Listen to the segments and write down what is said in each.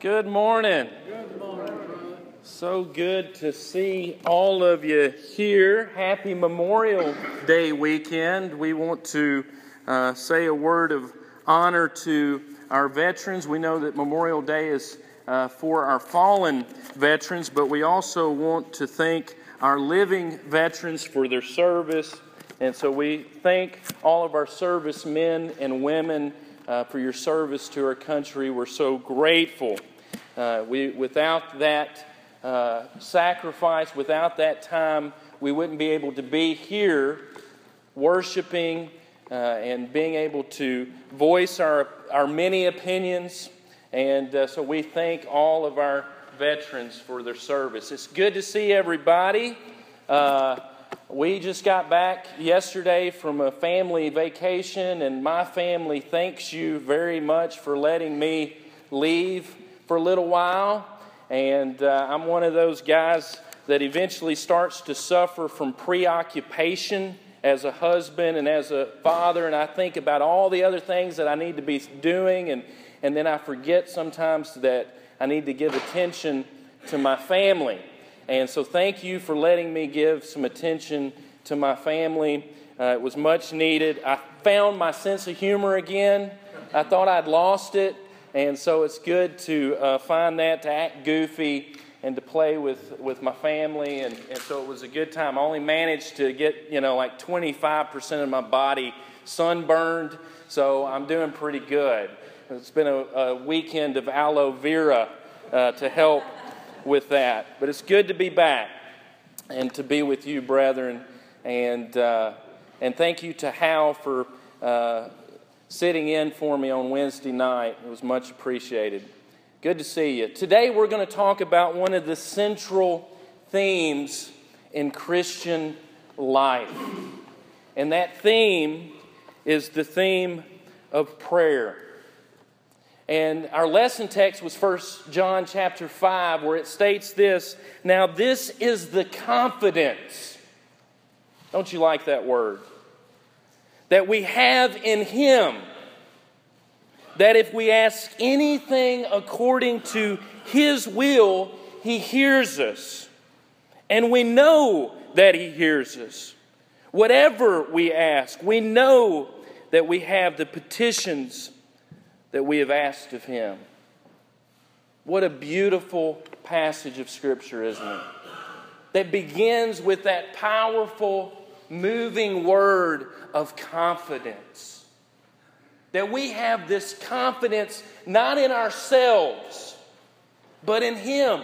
Good morning. Good morning, So good to see all of you here. Happy Memorial Day weekend. We want to uh, say a word of honor to our veterans. We know that Memorial Day is uh, for our fallen veterans, but we also want to thank our living veterans for their service. And so we thank all of our servicemen and women uh, for your service to our country. We're so grateful. Uh, we, without that uh, sacrifice, without that time, we wouldn't be able to be here worshiping uh, and being able to voice our, our many opinions. And uh, so we thank all of our veterans for their service. It's good to see everybody. We just got back yesterday from a family vacation, and my family thanks you very much for letting me leave for a little while. And uh, I'm one of those guys that eventually starts to suffer from preoccupation as a husband and as a father, and I think about all the other things that I need to be doing, and, and then I forget sometimes that I need to give attention to my family. And so, thank you for letting me give some attention to my family. Uh, it was much needed. I found my sense of humor again. I thought I'd lost it, and so it's good to uh, find that, to act goofy, and to play with, with my family. And, and so it was a good time. I only managed to get, you know, like 25% of my body sunburned, so I'm doing pretty good. It's been a, a weekend of aloe vera uh, to help with that. But it's good to be back and to be with you, brethren. And, uh, and thank you to Hal for uh, sitting in for me on Wednesday night. It was much appreciated. Good to see you. Today we're going to talk about one of the central themes in Christian life. And that theme is the theme of prayer. And our lesson text was 1 John chapter 5, where it states this Now, this is the confidence. Don't you like that word? That we have in Him. That if we ask anything according to His will, He hears us. And we know that He hears us. Whatever we ask, we know that we have the petitions that we have asked of him. What a beautiful passage of Scripture, isn't it? That begins with that powerful, moving word of confidence. That we have this confidence not in ourselves, but in Him.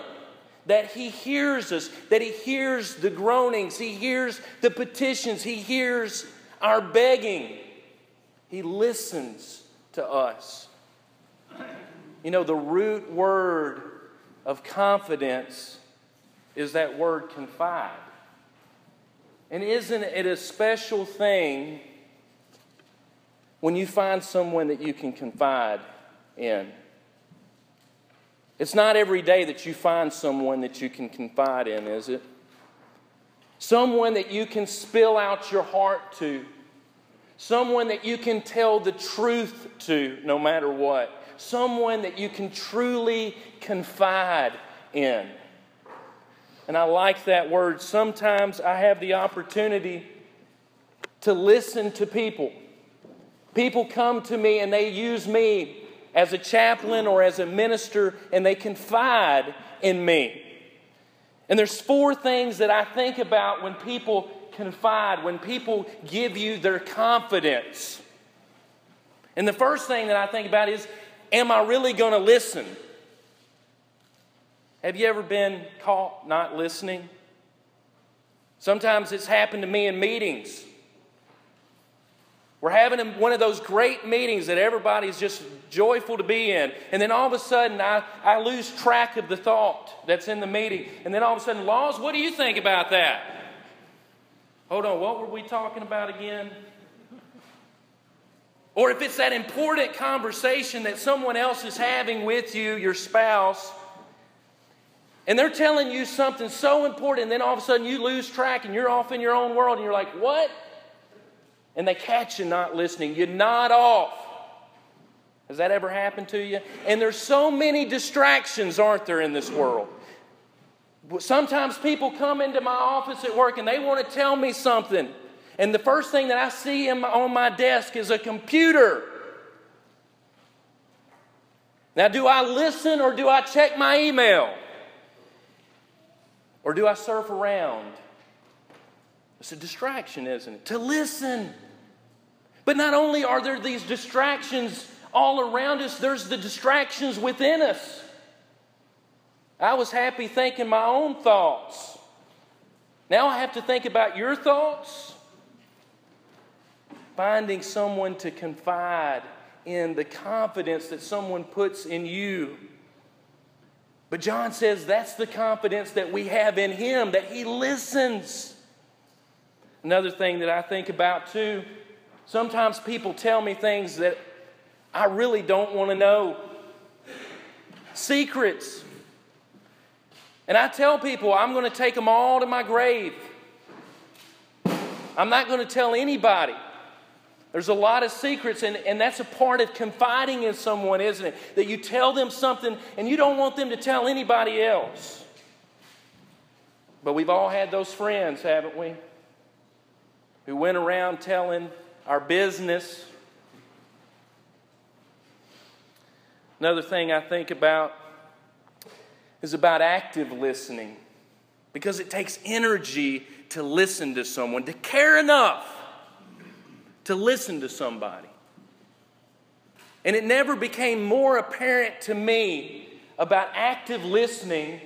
That He hears us, that He hears the groanings, He hears the petitions, He hears our begging. He listens to us. You know, the root word of confidence is that word confide. And isn't it a special thing when you find someone that you can confide in? It's not every day that you find someone that you can confide in, is it? Someone that you can spill out your heart to. Someone that you can tell the truth to no matter what someone that you can truly confide in. And I like that word. Sometimes I have the opportunity to listen to people. People come to me and they use me as a chaplain or as a minister and they confide in me. And there's four things that I think about when people confide, when people give you their confidence. And the first thing that I think about is Am I really going to listen? Have you ever been caught not listening? Sometimes it's happened to me in meetings. We're having one of those great meetings that everybody's just joyful to be in. And then all of a sudden, I, I lose track of the thought that's in the meeting. And then all of a sudden, Laws, what do you think about that? Hold on, what were we talking about again? Or if it's that important conversation that someone else is having with you, your spouse, and they're telling you something so important, and then all of a sudden you lose track and you're off in your own world, and you're like, what? And they catch you not listening. You nod off. Has that ever happened to you? And there's so many distractions, aren't there, in this world? Sometimes people come into my office at work and they want to tell me something. And the first thing that I see my, on my desk is a computer. Now, do I listen or do I check my email? Or do I surf around? It's a distraction, isn't it? To listen. But not only are there these distractions all around us, there's the distractions within us. I was happy thinking my own thoughts. Now I have to think about your thoughts. Finding someone to confide in the confidence that someone puts in you. But John says that's the confidence that we have in him, that he listens. Another thing that I think about too, sometimes people tell me things that I really don't want to know. Secrets. And I tell people, I'm going to take them all to my grave. I'm not going to tell anybody. There's a lot of secrets, and, and that's a part of confiding in someone, isn't it? That you tell them something and you don't want them to tell anybody else. But we've all had those friends, haven't we? Who went around telling our business. Another thing I think about is about active listening because it takes energy to listen to someone, to care enough to listen to somebody. And it never became more apparent to me about active listening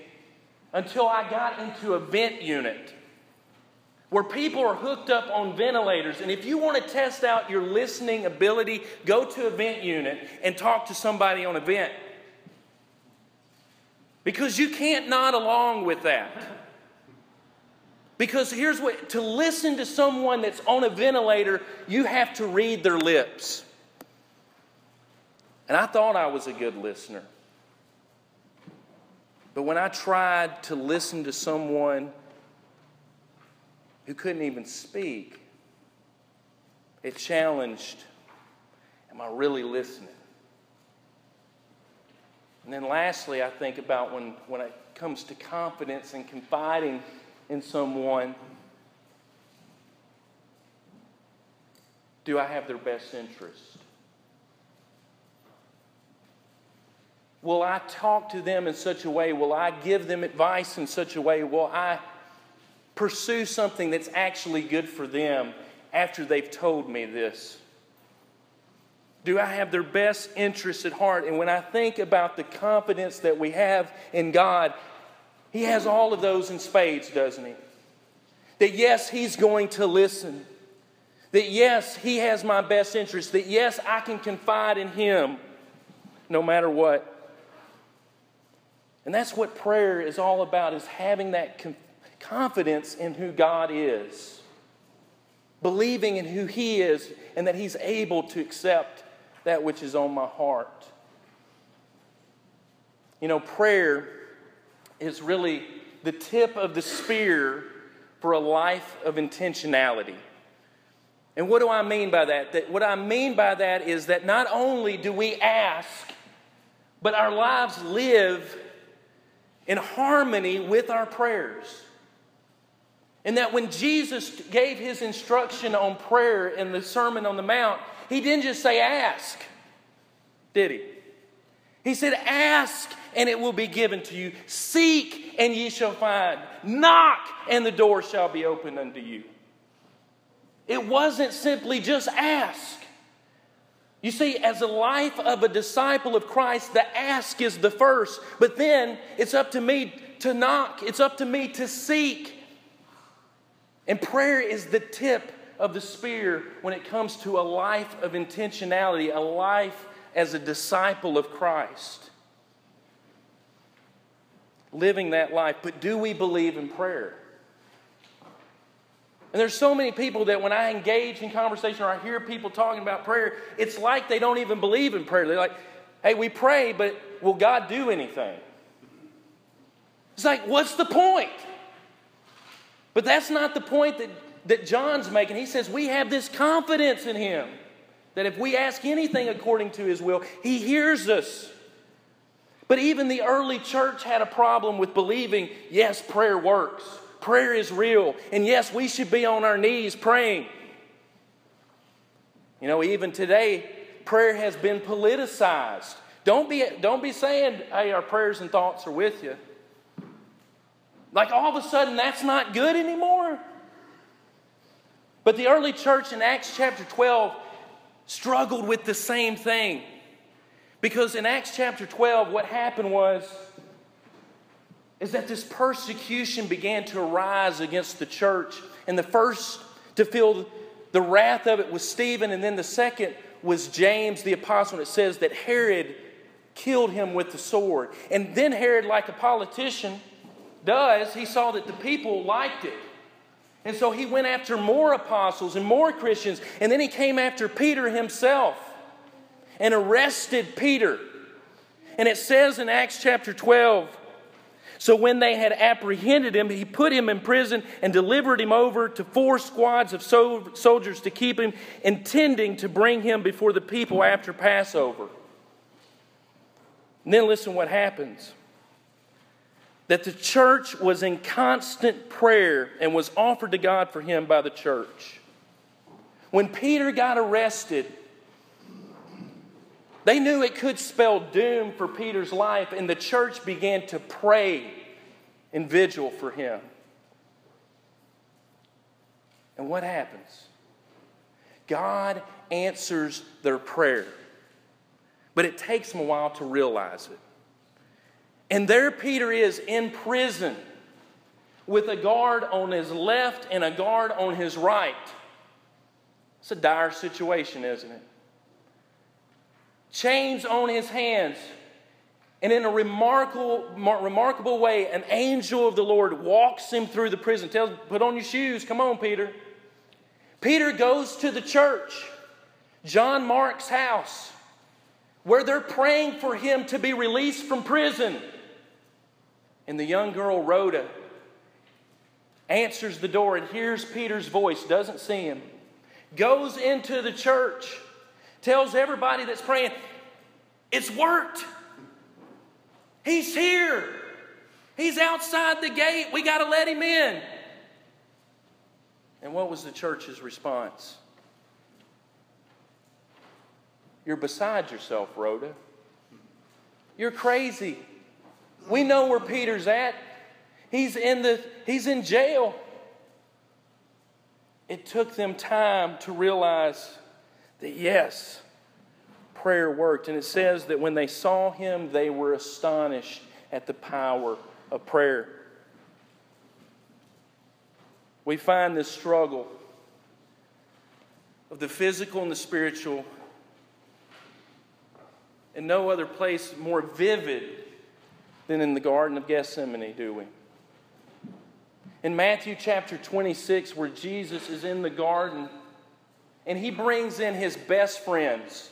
until I got into a vent unit where people are hooked up on ventilators. And if you want to test out your listening ability, go to a vent unit and talk to somebody on a vent. Because you can't nod along with that. Because here's what to listen to someone that's on a ventilator, you have to read their lips. And I thought I was a good listener. But when I tried to listen to someone who couldn't even speak, it challenged Am I really listening? And then lastly, I think about when, when it comes to confidence and confiding in someone, do I have their best interest? Will I talk to them in such a way? Will I give them advice in such a way? Will I pursue something that's actually good for them after they've told me this? Do I have their best interests at heart? And when I think about the confidence that we have in God, He has all of those in spades, doesn't He? That yes, He's going to listen. That yes, He has my best interest. That yes, I can confide in Him no matter what. And that's what prayer is all about is having that confidence in who God is. Believing in who He is and that He's able to accept that which is on my heart. You know, prayer is really the tip of the spear for a life of intentionality. And what do I mean by that? that? What I mean by that is that not only do we ask, but our lives live in harmony with our prayers. And that when Jesus gave his instruction on prayer in the Sermon on the Mount, he didn't just say ask, did he? He said, Ask and it will be given to you. Seek and ye shall find. Knock and the door shall be opened unto you. It wasn't simply just ask. You see, as a life of a disciple of Christ, the ask is the first, but then it's up to me to knock, it's up to me to seek. And prayer is the tip of the spear when it comes to a life of intentionality, a life as a disciple of Christ. Living that life. But do we believe in prayer? And there's so many people that when I engage in conversation or I hear people talking about prayer, it's like they don't even believe in prayer. They're like, hey, we pray, but will God do anything? It's like, what's the point? But that's not the point that that John's making. He says, We have this confidence in him That if we ask anything according to His will, He hears us. But even the early church had a problem with believing, yes, prayer works. Prayer is real. And yes, we should be on our knees praying. You know, even today, prayer has been politicized. Don't be, don't be saying, hey, our prayers and thoughts are with you. Like all of a sudden, that's not good anymore. But the early church in Acts chapter 12 struggled with the same thing. Because in Acts chapter 12, what happened was is that this persecution began to arise against the church. And the first to feel the wrath of it was Stephen, and then the second was James the apostle. And it says that Herod killed him with the sword. And then Herod, like a politician does, he saw that the people liked it. And so he went after more apostles and more Christians. And then he came after Peter himself and arrested Peter. And it says in Acts chapter 12 so when they had apprehended him, he put him in prison and delivered him over to four squads of soldiers to keep him, intending to bring him before the people after Passover. And then listen what happens. That the church was in constant prayer and was offered to God for him by the church. When Peter got arrested, they knew it could spell doom for Peter's life, and the church began to pray and vigil for him. And what happens? God answers their prayer, but it takes them a while to realize it. And there Peter is in prison with a guard on his left and a guard on his right. It's a dire situation, isn't it? Chains on his hands. And in a remarkable, remarkable way, an angel of the Lord walks him through the prison, tells him, Put on your shoes, come on, Peter. Peter goes to the church, John Mark's house, where they're praying for him to be released from prison. And the young girl, Rhoda, answers the door and hears Peter's voice, doesn't see him, goes into the church tells everybody that's praying, it's worked. He's here. He's outside the gate. We got to let him in. And what was the church's response? You're beside yourself, Rhoda. You're crazy. We know where Peter's at. He's in the he's in jail. It took them time to realize that yes, prayer worked. And it says that when they saw him, they were astonished at the power of prayer. We find this struggle of the physical and the spiritual in no other place more vivid than in the Garden of Gethsemane, do we? In Matthew chapter 26, where Jesus is in the garden and he brings in his best friends.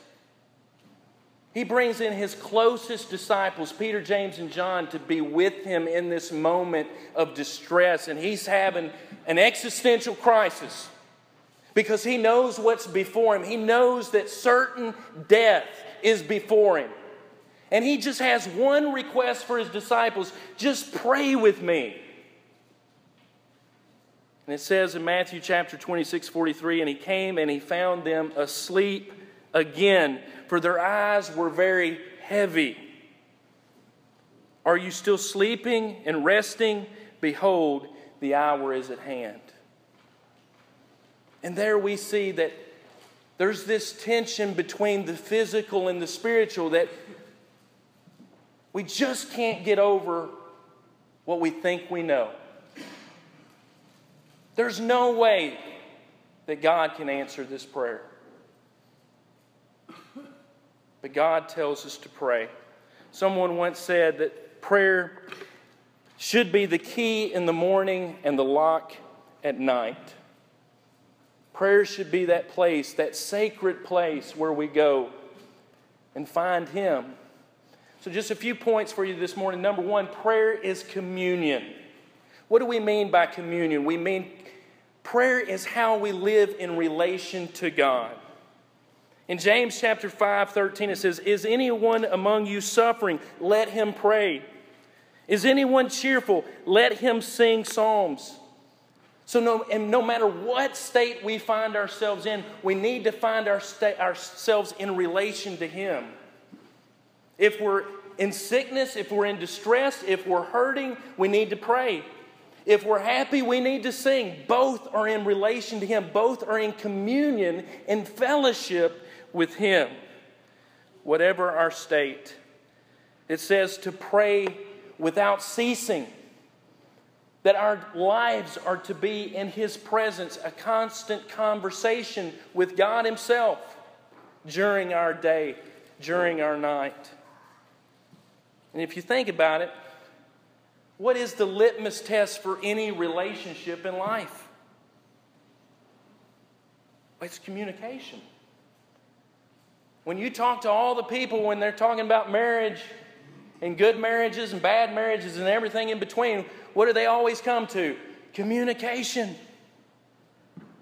He brings in his closest disciples, Peter, James, and John, to be with him in this moment of distress. And he's having an existential crisis because he knows what's before him. He knows that certain death is before him. And he just has one request for his disciples just pray with me. And it says in Matthew chapter 26, 43, and he came and he found them asleep again, for their eyes were very heavy. Are you still sleeping and resting? Behold, the hour is at hand. And there we see that there's this tension between the physical and the spiritual that we just can't get over what we think we know. There's no way that God can answer this prayer. But God tells us to pray. Someone once said that prayer should be the key in the morning and the lock at night. Prayer should be that place, that sacred place where we go and find Him. So, just a few points for you this morning. Number one, prayer is communion. What do we mean by communion? We mean prayer is how we live in relation to God. In James chapter 5, 13, it says, Is anyone among you suffering? Let him pray. Is anyone cheerful? Let him sing psalms. So, no, and no matter what state we find ourselves in, we need to find our sta- ourselves in relation to Him. If we're in sickness, if we're in distress, if we're hurting, we need to pray. If we're happy, we need to sing. Both are in relation to Him, both are in communion, in fellowship with Him, whatever our state. It says to pray without ceasing that our lives are to be in His presence, a constant conversation with God Himself during our day, during our night. And if you think about it, what is the litmus test for any relationship in life? It's communication. When you talk to all the people when they're talking about marriage and good marriages and bad marriages and everything in between, what do they always come to? Communication.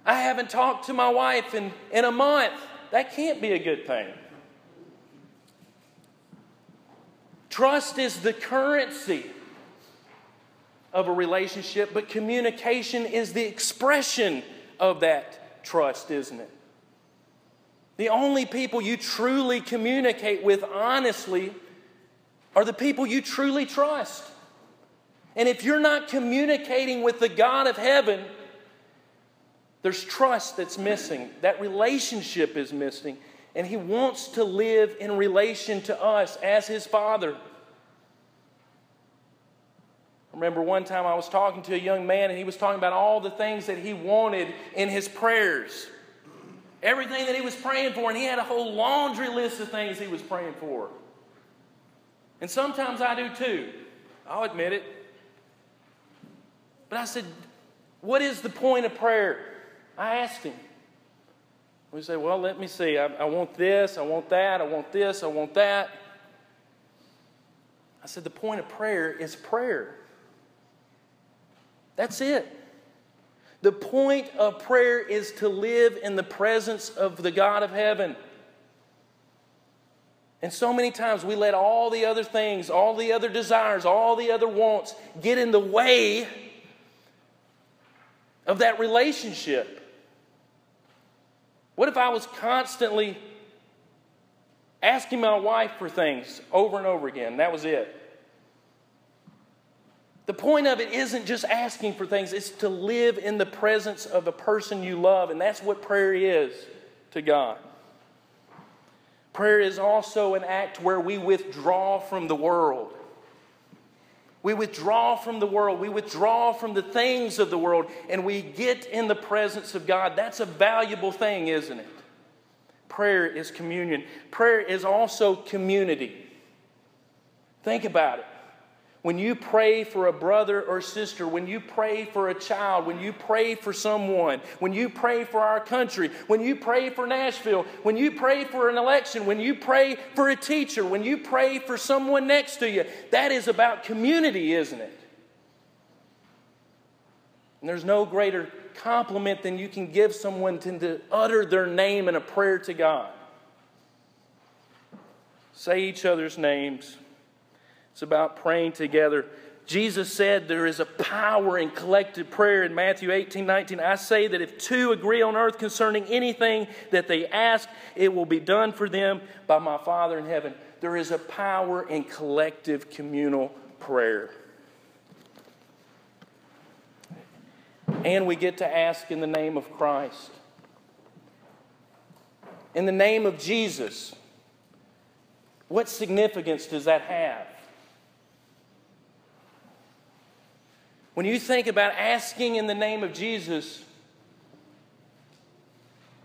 I haven't talked to my wife in, in a month. That can't be a good thing. Trust is the currency of a relationship, but communication is the expression of that trust, isn't it? The only people you truly communicate with honestly are the people you truly trust. And if you're not communicating with the God of heaven, there's trust that's missing. That relationship is missing. And He wants to live in relation to us as His Father. Remember one time I was talking to a young man, and he was talking about all the things that he wanted in his prayers. Everything that he was praying for, and he had a whole laundry list of things he was praying for. And sometimes I do too. I'll admit it. But I said, What is the point of prayer? I asked him. We say, Well, let me see. I, I want this, I want that, I want this, I want that. I said, The point of prayer is prayer. That's it. The point of prayer is to live in the presence of the God of heaven. And so many times we let all the other things, all the other desires, all the other wants get in the way of that relationship? What if I was constantly asking my wife for things over and over again? That was it. The point of it isn't just asking for things, it's to live in the presence of a person you love, and that's what prayer is to God. Prayer is also an act where we withdraw from the world. We withdraw from the world. We withdraw from the things of the world and we get in the presence of God. That's a valuable thing, isn't it? Prayer is communion. Prayer is also community. Think about it. When you pray for a brother or sister, when you pray for a child, when you pray for someone, when you pray for our country, when you pray for Nashville, when you pray for an election, when you pray for a teacher, when you pray for someone next to you, that is about community, isn't it? And there's no greater compliment than you can give someone to utter their name in a prayer to God. Say each other's names. It's about praying together. Jesus said there is a power in collective prayer in Matthew 18 19. I say that if two agree on earth concerning anything that they ask, it will be done for them by my Father in heaven. There is a power in collective communal prayer. And we get to ask in the name of Christ. In the name of Jesus. What significance does that have? When you think about asking in the name of Jesus,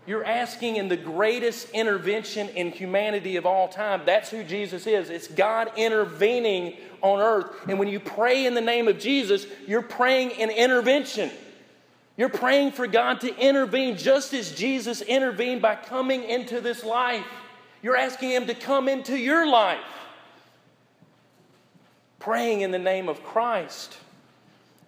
you're asking in the greatest intervention in humanity of all time. That's who Jesus is. It's God intervening on earth. And when you pray in the name of Jesus, you're praying in intervention. You're praying for God to intervene just as Jesus intervened by coming into this life. You're asking Him to come into your life. Praying in the name of Christ.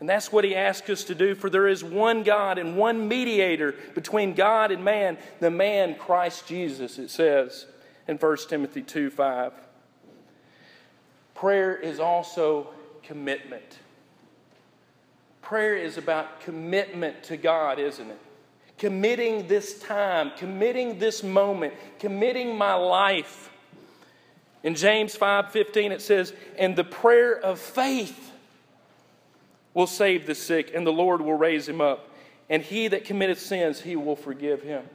And that's what he asks us to do, for there is one God and one mediator between God and man, the man Christ Jesus, it says in 1 Timothy 2 5. Prayer is also commitment. Prayer is about commitment to God, isn't it? Committing this time, committing this moment, committing my life. In James 5:15 it says, "And the prayer of faith will save the sick, and the Lord will raise him up. And he that committeth sins, he will forgive him."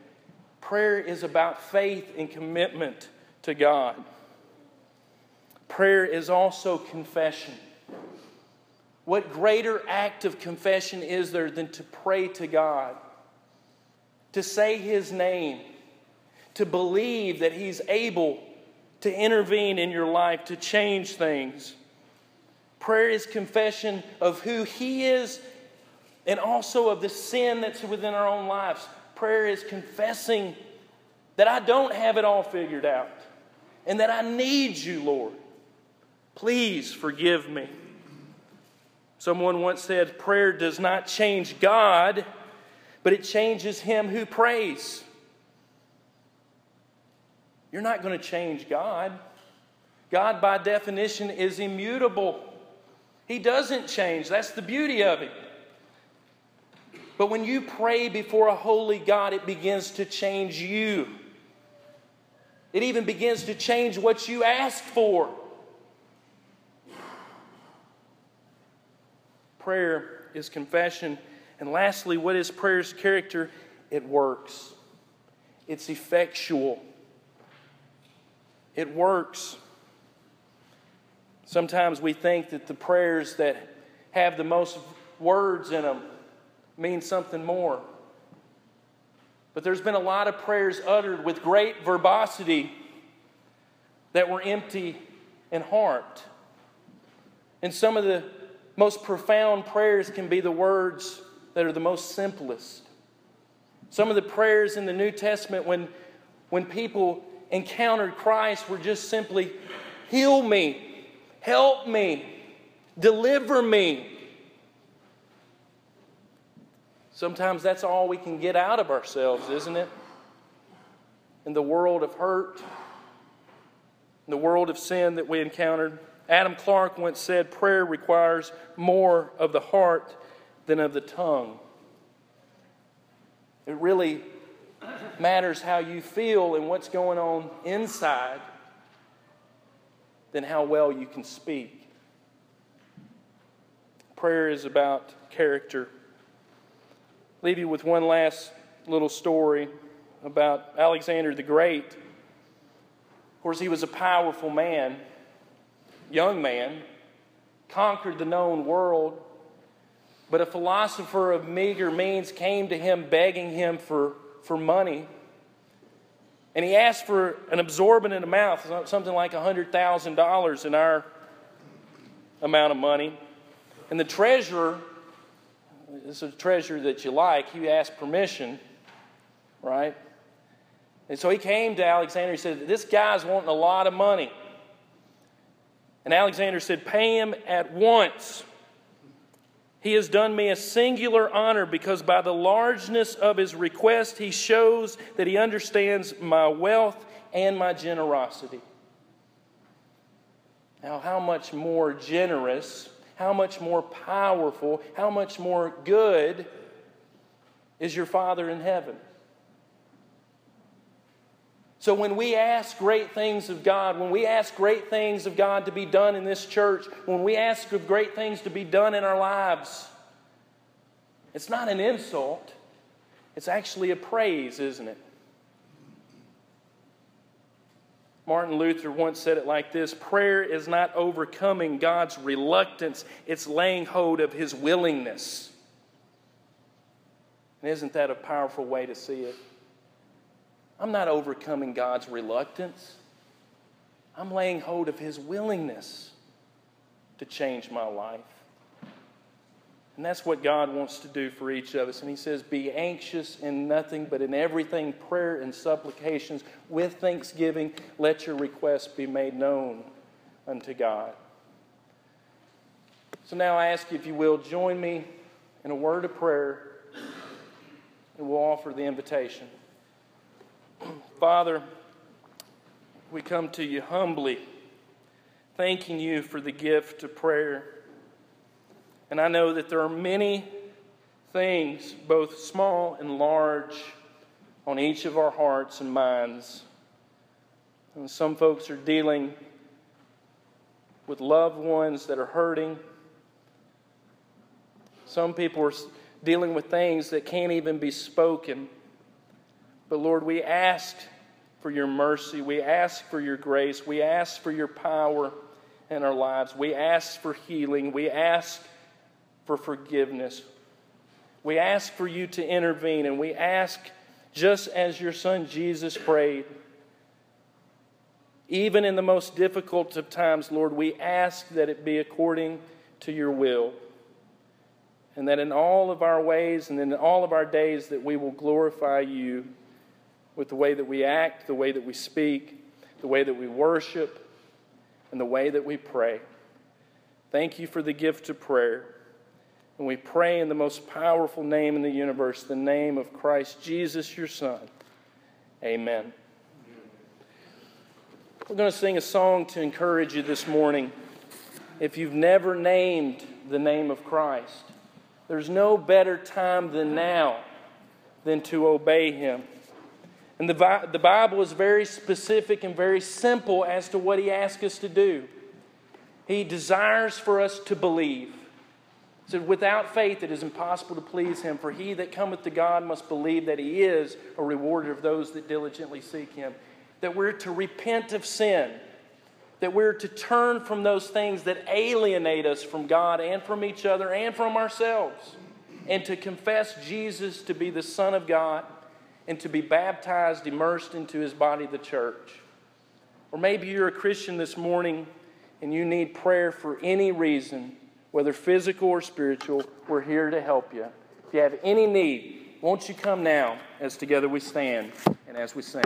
Prayer is about faith and commitment to God. Prayer is also confession. What greater act of confession is there than to pray to God, to say His name, to believe that He's able to intervene in your life, to change things? Prayer is confession of who He is and also of the sin that's within our own lives. Prayer is confessing that I don't have it all figured out and that I need you, Lord. Please forgive me. Someone once said, Prayer does not change God, but it changes him who prays. You're not going to change God. God, by definition, is immutable. He doesn't change. That's the beauty of it. But when you pray before a holy God, it begins to change you. It even begins to change what you ask for. prayer is confession. And lastly, what is prayer's character? It works, it's effectual, it works. Sometimes we think that the prayers that have the most words in them mean something more. But there's been a lot of prayers uttered with great verbosity that were empty and heart. And some of the most profound prayers can be the words that are the most simplest. Some of the prayers in the New Testament, when, when people encountered Christ, were just simply, Heal me, help me, deliver me. Sometimes that's all we can get out of ourselves, isn't it? In the world of hurt, in the world of sin that we encountered. Adam Clarke once said prayer requires more of the heart than of the tongue. It really matters how you feel and what's going on inside than how well you can speak. Prayer is about character. Leave you with one last little story about Alexander the Great. Of course, he was a powerful man young man, conquered the known world, but a philosopher of meager means came to him begging him for, for money. And he asked for an absorbent amount, something like $100,000 in our amount of money. And the treasurer, this is a treasurer that you like, he asked permission, right? And so he came to Alexander. He said, This guy's wanting a lot of money. And Alexander said, Pay him at once. He has done me a singular honor because by the largeness of his request, he shows that he understands my wealth and my generosity. Now, how much more generous, how much more powerful, how much more good is your Father in heaven? So when we ask great things of God, when we ask great things of God to be done in this church, when we ask of great things to be done in our lives, it's not an insult. It's actually a praise, isn't it? Martin Luther once said it like this Prayer is not overcoming God's reluctance, it's laying hold of his willingness. And isn't that a powerful way to see it? I'm not overcoming God's reluctance. I'm laying hold of His willingness to change my life. And that's what God wants to do for each of us. And He says, Be anxious in nothing, but in everything, prayer and supplications with thanksgiving, let your requests be made known unto God. So now I ask you, if you will, join me in a word of prayer, and we'll offer the invitation. Father, we come to you humbly, thanking you for the gift of prayer. And I know that there are many things, both small and large, on each of our hearts and minds. And some folks are dealing with loved ones that are hurting. Some people are dealing with things that can't even be spoken. But Lord, we ask for your mercy. We ask for your grace. We ask for your power in our lives. We ask for healing. We ask for forgiveness. We ask for you to intervene, and we ask, just as your son Jesus prayed, even in the most difficult of times, Lord, we ask that it be according to your will. And that in all of our ways and in all of our days that we will glorify you with the way that we act, the way that we speak, the way that we worship, and the way that we pray. Thank you for the gift of prayer. And we pray in the most powerful name in the universe, the name of Christ Jesus, your Son. Amen. We're going to sing a song to encourage you this morning. If you've never named the name of Christ, there's no better time than now than to obey Him. And the, the Bible is very specific and very simple as to what He asks us to do. He desires for us to believe He said, Without faith it is impossible to please him, for he that cometh to God must believe that he is a rewarder of those that diligently seek him. That we're to repent of sin, that we're to turn from those things that alienate us from God and from each other and from ourselves, and to confess Jesus to be the Son of God and to be baptized, immersed into his body, the church. Or maybe you're a Christian this morning and you need prayer for any reason whether physical or spiritual, we're here to help you. If you have any need, won't you come now as together we stand and as we sing?